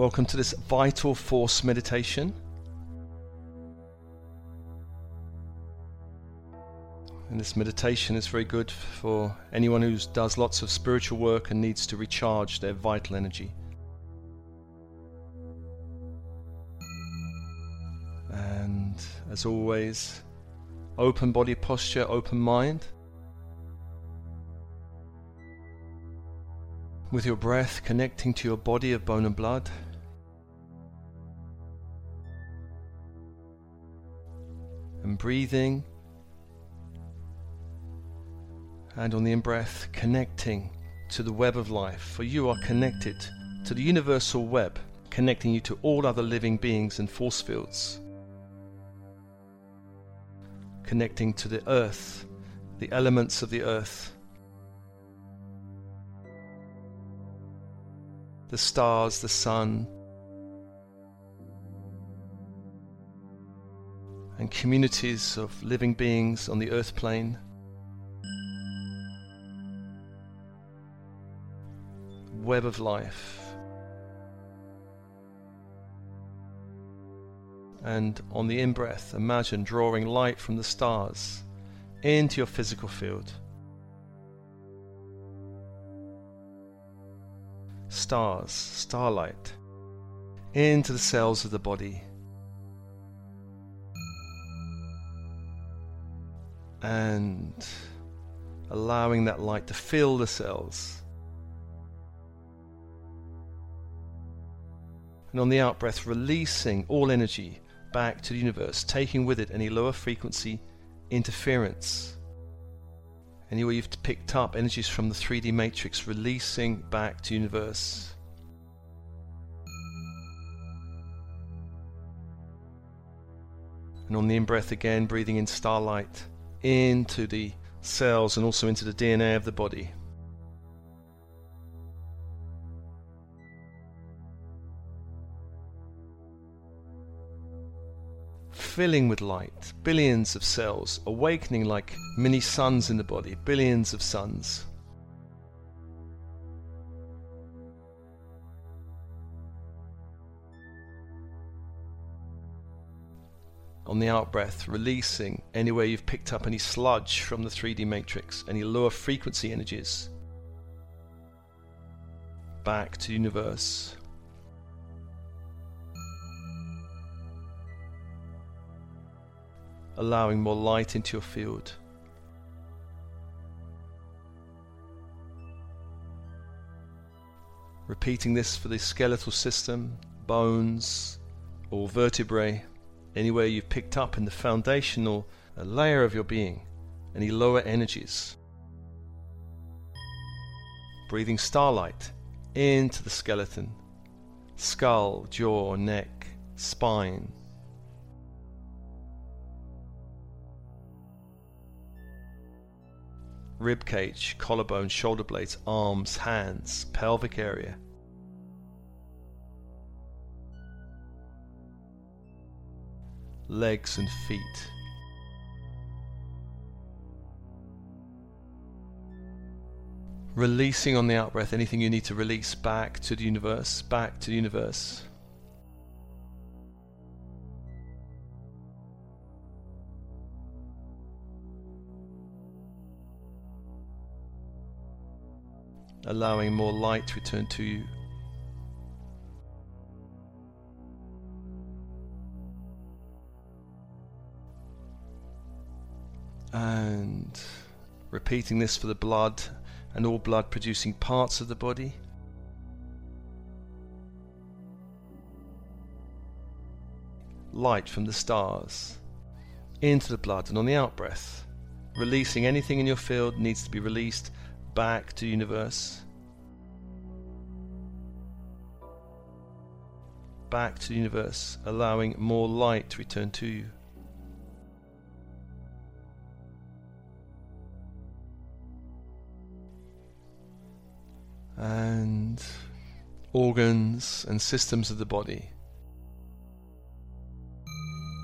Welcome to this vital force meditation. And this meditation is very good for anyone who does lots of spiritual work and needs to recharge their vital energy. And as always, open body posture, open mind. With your breath connecting to your body of bone and blood. And breathing. And on the in breath, connecting to the web of life. For you are connected to the universal web, connecting you to all other living beings and force fields. Connecting to the earth, the elements of the earth. The stars, the sun, communities of living beings on the earth plane. Web of life. And on the in breath, imagine drawing light from the stars into your physical field. Stars, starlight, into the cells of the body. And allowing that light to fill the cells. And on the out breath, releasing all energy back to the universe, taking with it any lower frequency interference. Anywhere you've picked up energies from the 3D matrix, releasing back to universe. And on the in breath again, breathing in starlight into the cells and also into the DNA of the body. Filling with light, billions of cells, awakening like mini suns in the body, billions of suns. On the out breath, releasing anywhere you've picked up any sludge from the 3D matrix, any lower frequency energies. Back to universe. Allowing more light into your field. Repeating this for the skeletal system, bones, or vertebrae anywhere you've picked up in the foundational uh, layer of your being, any lower energies. Breathing starlight into the skeleton, skull, jaw, neck, spine. Rib cage, collarbone, shoulder blades, arms, hands, pelvic area. Legs and feet. Releasing on the out breath anything you need to release back to the universe, back to the universe. Allowing more light to return to you and repeating this for the blood and all blood producing parts of the body. Light from the stars into the blood and on the out breath, releasing anything in your field needs to be released back to universe. Back to the universe, allowing more light to return to you. And organs and systems of the body.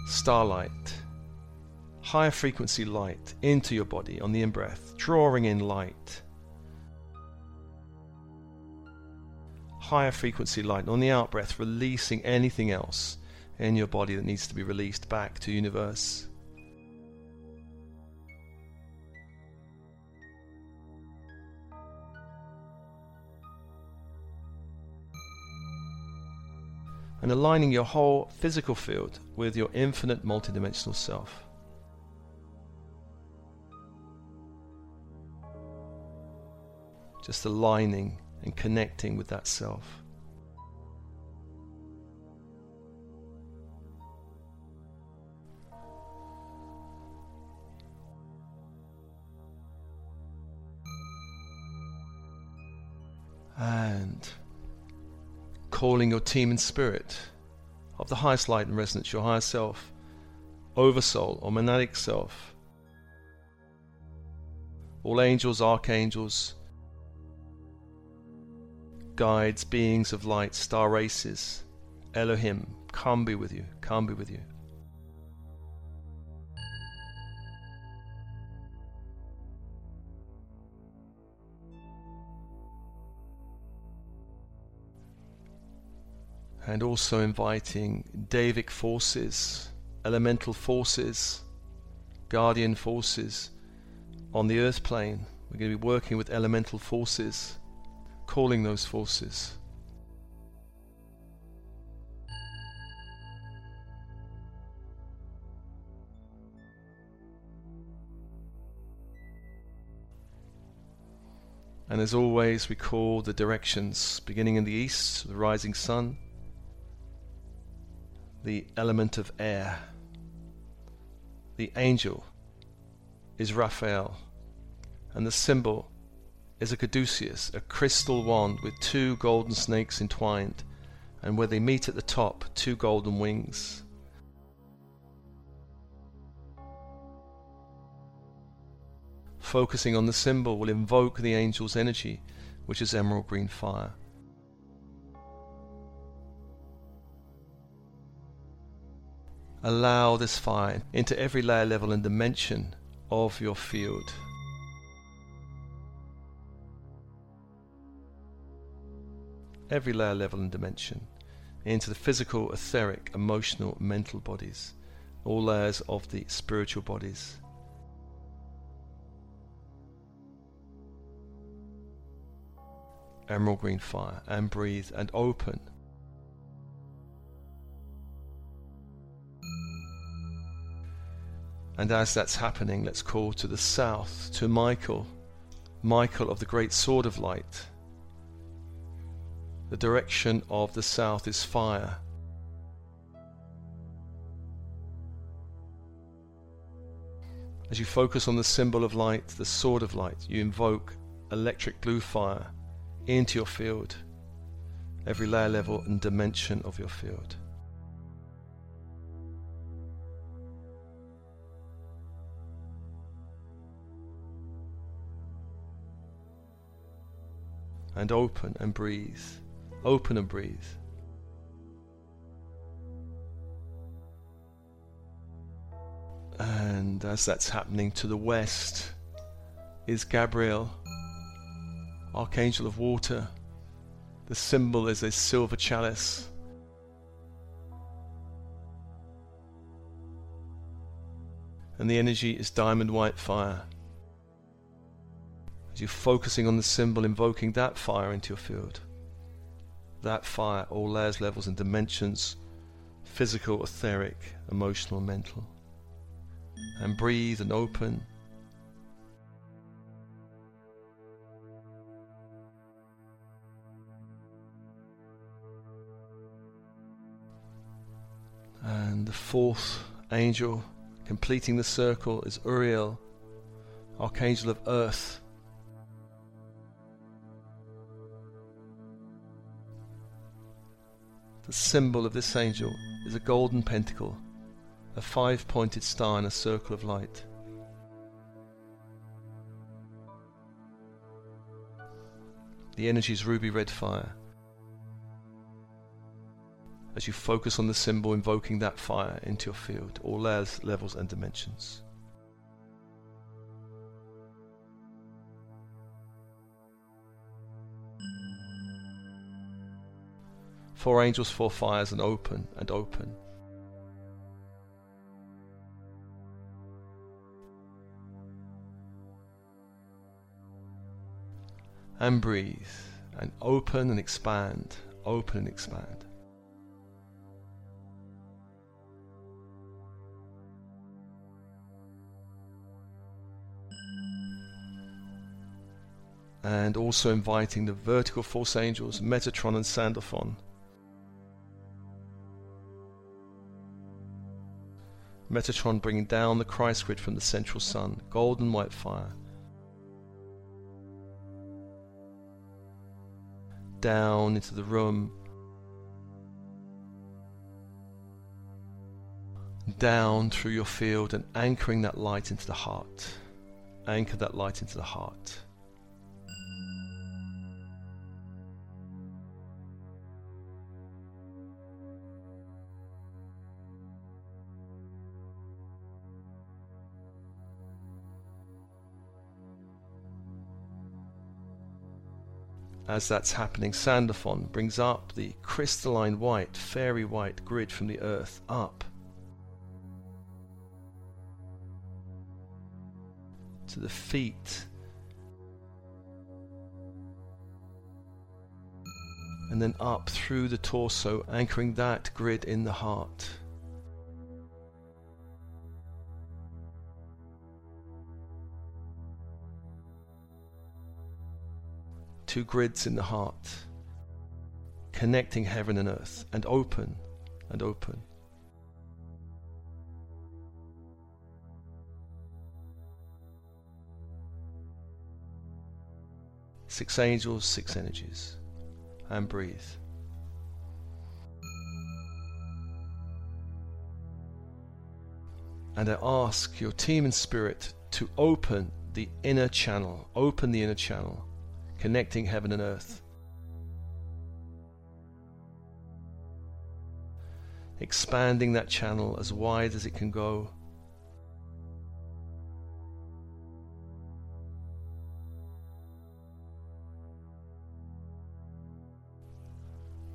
Starlight, higher frequency light into your body on the in breath, drawing in light. higher frequency light. On the out breath, releasing anything else in your body that needs to be released back to universe. And aligning your whole physical field with your infinite multidimensional self. Just aligning and connecting with that self. And calling your team in spirit of the highest light and resonance, your higher self, oversoul or monadic self, all angels, archangels, guides, beings of light, star races, Elohim, come be with you, come be with you. And also inviting Devic forces, elemental forces, guardian forces on the earth plane. We're going to be working with elemental forces, calling those forces. And as always, we call the directions beginning in the east, the rising sun, the element of air. The angel is Raphael, and the symbol is a caduceus, a crystal wand with two golden snakes entwined, and where they meet at the top, two golden wings. Focusing on the symbol will invoke the angel's energy, which is emerald green fire. Allow this fire into every layer, level, and dimension of your field. Every layer, level, and dimension into the physical, etheric, emotional, mental bodies, all layers of the spiritual bodies. Emerald green fire, and breathe and open And as that's happening, let's call to the south, to Michael, Michael of the great sword of light. The direction of the south is fire. As you focus on the symbol of light, the sword of light, you invoke electric blue fire into your field, every layer level and dimension of your field. And open and breathe. Open and breathe. And as that's happening to the west is Gabriel, Archangel of Water. The symbol is a silver chalice. And the energy is diamond white fire. As you're focusing on the symbol, invoking that fire into your field. That fire, all layers, levels, and dimensions physical, etheric, emotional, mental. And breathe and open. And the fourth angel completing the circle is Uriel, Archangel of Earth. The symbol of this angel is a golden pentacle, a five pointed star in a circle of light. The energy is ruby red fire. As you focus on the symbol, invoking that fire into your field, all layers, levels, and dimensions. Four angels, four fires, and open and open. And breathe and open and expand, open and expand. and also inviting the vertical force angels Metatron and Sandalphon. Metatron bringing down the Christ grid from the central sun, golden white fire. Down into the room. Down through your field and anchoring that light into the heart. Anchor that light into the heart. As that's happening, Sandalphon brings up the crystalline white, fairy white grid from the earth up to the feet. And then up through the torso, anchoring that grid in the heart. Two grids in the heart, connecting heaven and earth, and open and open. Six angels, six energies, and breathe. And I ask your team and spirit to open the inner channel, open the inner channel connecting heaven and earth. Expanding that channel as wide as it can go.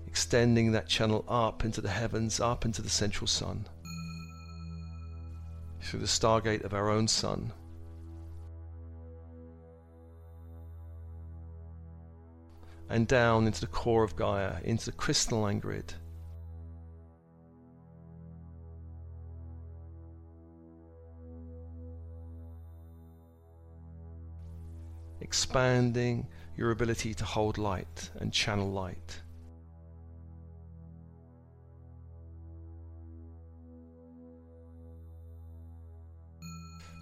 Extending that channel up into the heavens, up into the central sun, through the stargate of our own sun. And down into the core of Gaia, into the crystalline grid. Expanding your ability to hold light and channel light.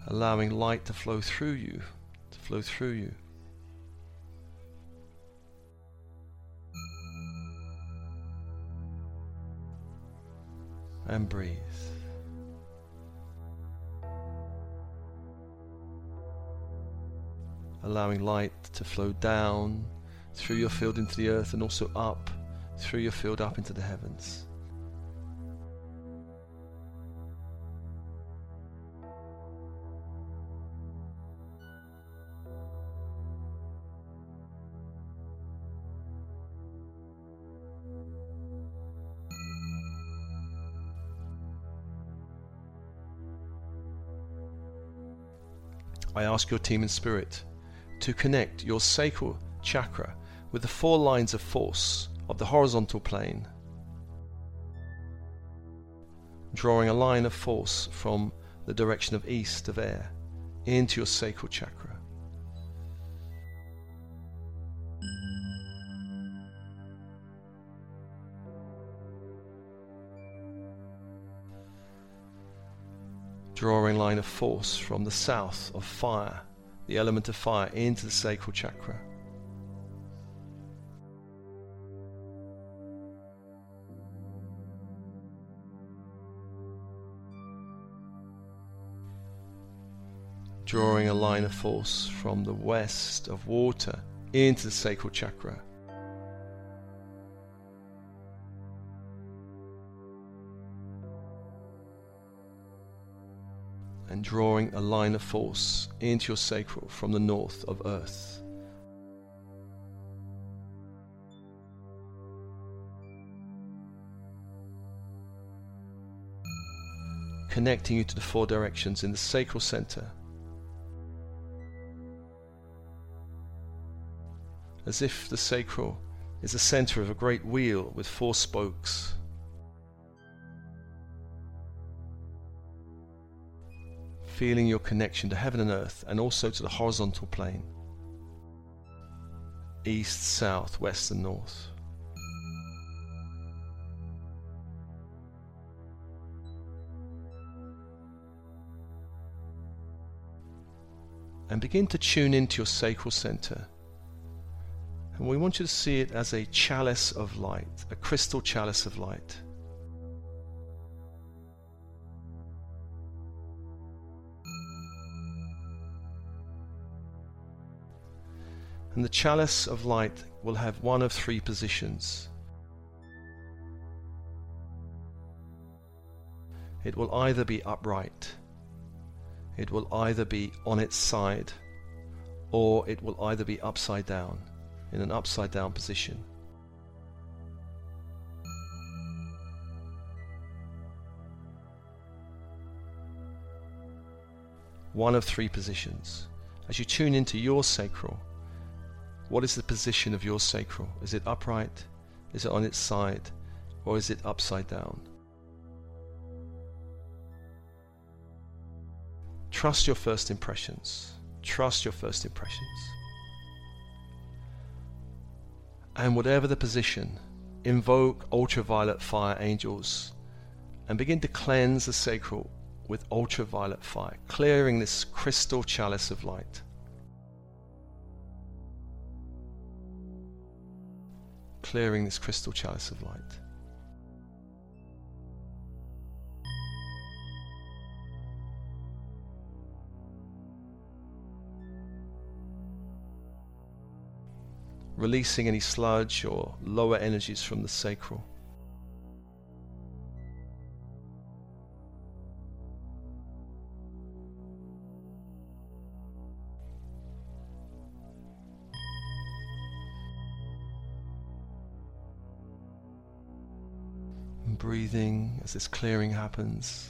Allowing light to flow through you, to flow through you. And breathe. Allowing light to flow down through your field into the earth and also up through your field up into the heavens. I ask your team in spirit to connect your sacral chakra with the four lines of force of the horizontal plane, drawing a line of force from the direction of east of air into your sacral chakra. Drawing a line of force from the south of fire, the element of fire, into the sacral chakra. Drawing a line of force from the west of water into the sacral chakra. and drawing a line of force into your sacral from the north of Earth. Connecting you to the four directions in the sacral center. As if the sacral is the center of a great wheel with four spokes. Feeling your connection to heaven and earth and also to the horizontal plane. East, south, west, and north. and begin to tune into your sacral center. And we want you to see it as a chalice of light, a crystal chalice of light. And the chalice of light will have one of three positions. It will either be upright, it will either be on its side or it will either be upside down, in an upside down position. One of three positions. As you tune into your sacral, what is the position of your sacral? Is it upright? Is it on its side? Or is it upside down? Trust your first impressions. Trust your first impressions. And whatever the position, invoke ultraviolet fire angels and begin to cleanse the sacral with ultraviolet fire, clearing this crystal chalice of light. Clearing this crystal chalice of light. releasing any sludge or lower energies from the sacral. Breathing as this clearing happens.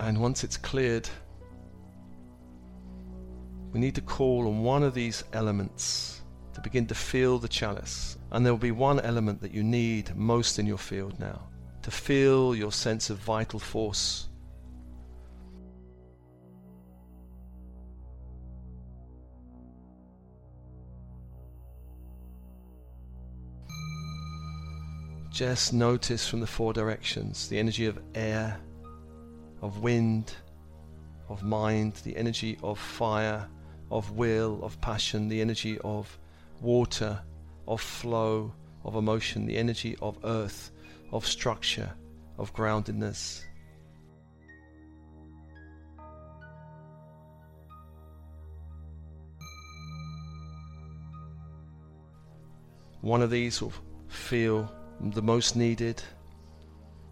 And once it's cleared, we need to call on one of these elements to begin to feel the chalice. And there will be one element that you need most in your field now to feel your sense of vital force. Just notice from the four directions the energy of air of wind, of mind, the energy of fire, of will, of passion, the energy of water, of flow, of emotion, the energy of earth, of structure, of groundedness. One of these will feel the most needed,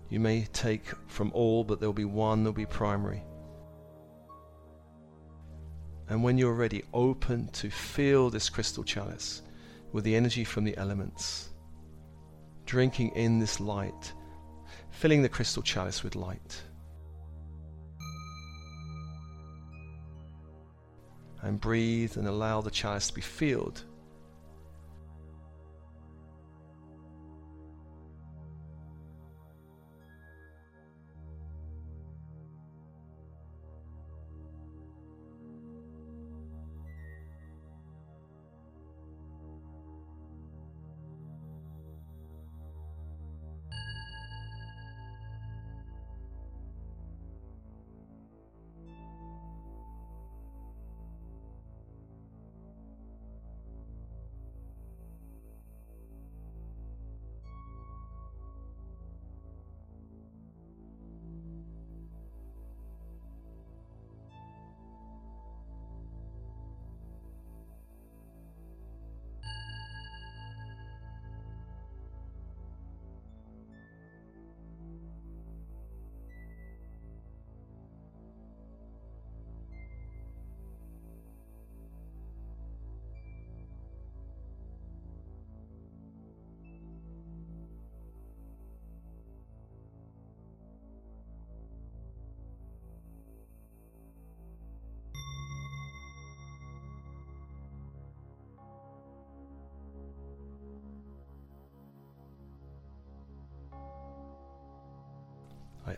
you may take from all, but there'll be one that'll be primary. And when you're ready, open to feel this crystal chalice with the energy from the elements, drinking in this light, filling the crystal chalice with light. And breathe and allow the chalice to be filled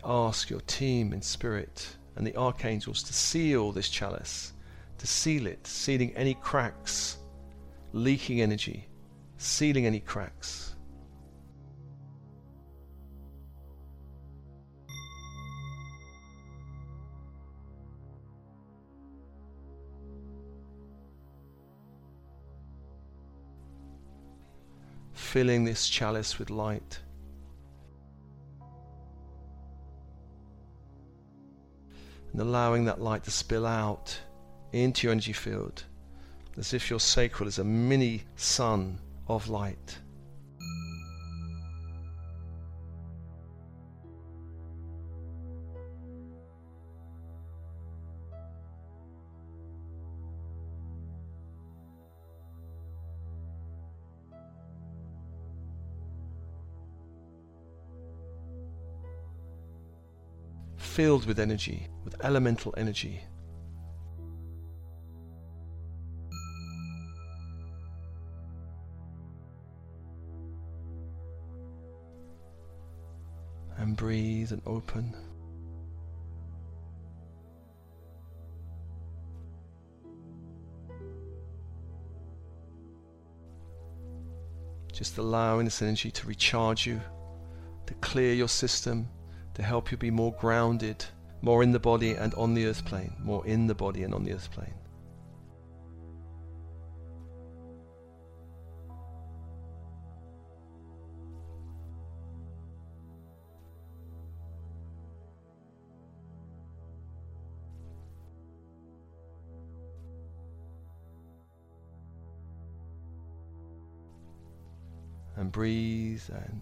ask your team in spirit and the archangels to seal this chalice, to seal it, sealing any cracks, leaking energy, sealing any cracks. filling this chalice with light. And allowing that light to spill out into your energy field as if your sacral is a mini sun of light. Filled with energy, with elemental energy. And breathe and open. Just allowing this energy to recharge you, to clear your system, to help you be more grounded, more in the body and on the earth plane, more in the body and on the earth plane. and breathe and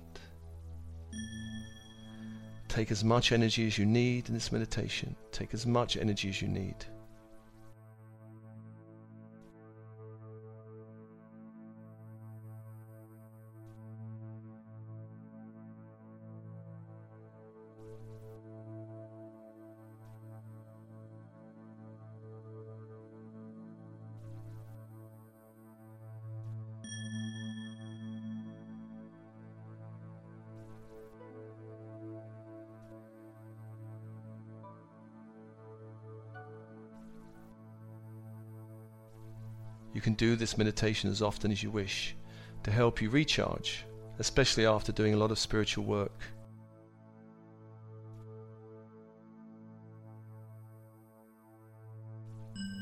Take as much energy as you need in this meditation. Take as much energy as you need. You can do this meditation as often as you wish to help you recharge, especially after doing a lot of spiritual work.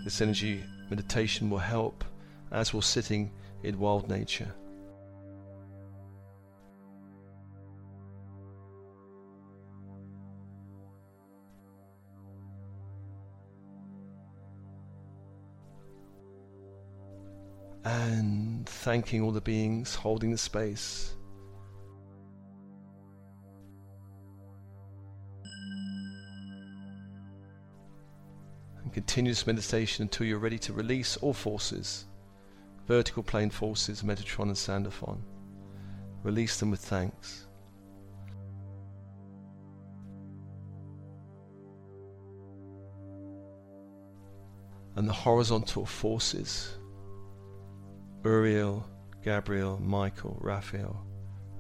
This energy meditation will help as we're sitting in wild nature. And thanking all the beings holding the space. And continue this meditation until you're ready to release all forces vertical plane forces, Metatron and Sandalphon. Release them with thanks. And the horizontal forces Uriel, Gabriel, Michael, Raphael,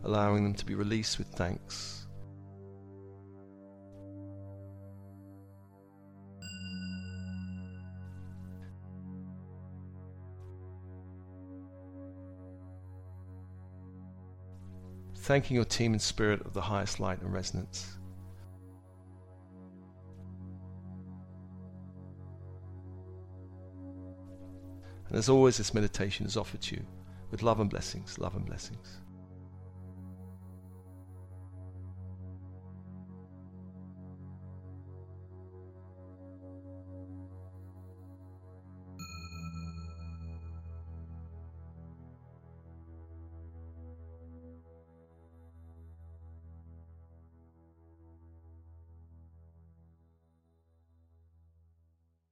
allowing them to be released with thanks. Thanking your team in spirit of the highest light and resonance. And as always, this meditation is offered to you with love and blessings, love and blessings.